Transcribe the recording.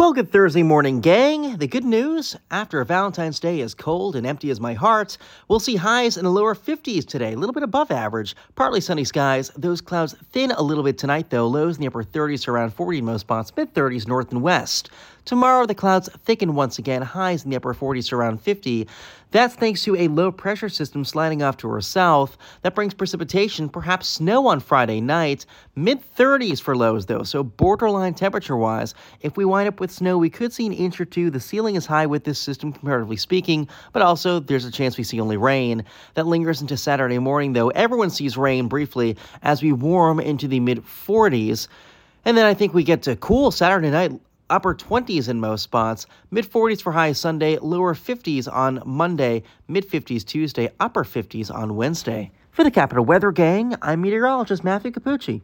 Well, good Thursday morning, gang. The good news after a Valentine's Day is cold and empty as my heart, we'll see highs in the lower 50s today, a little bit above average. Partly sunny skies. Those clouds thin a little bit tonight, though. Lows in the upper 30s to around 40 in most spots, mid 30s north and west. Tomorrow, the clouds thicken once again, highs in the upper 40s to around 50. That's thanks to a low pressure system sliding off to our south. That brings precipitation, perhaps snow on Friday night. Mid 30s for lows, though, so borderline temperature wise. If we wind up with snow, we could see an inch or two. The ceiling is high with this system, comparatively speaking, but also there's a chance we see only rain. That lingers into Saturday morning, though. Everyone sees rain briefly as we warm into the mid 40s. And then I think we get to cool Saturday night upper 20s in most spots, mid 40s for high Sunday, lower 50s on Monday, mid 50s Tuesday, upper 50s on Wednesday. For the Capital Weather Gang, I'm meteorologist Matthew Cappucci.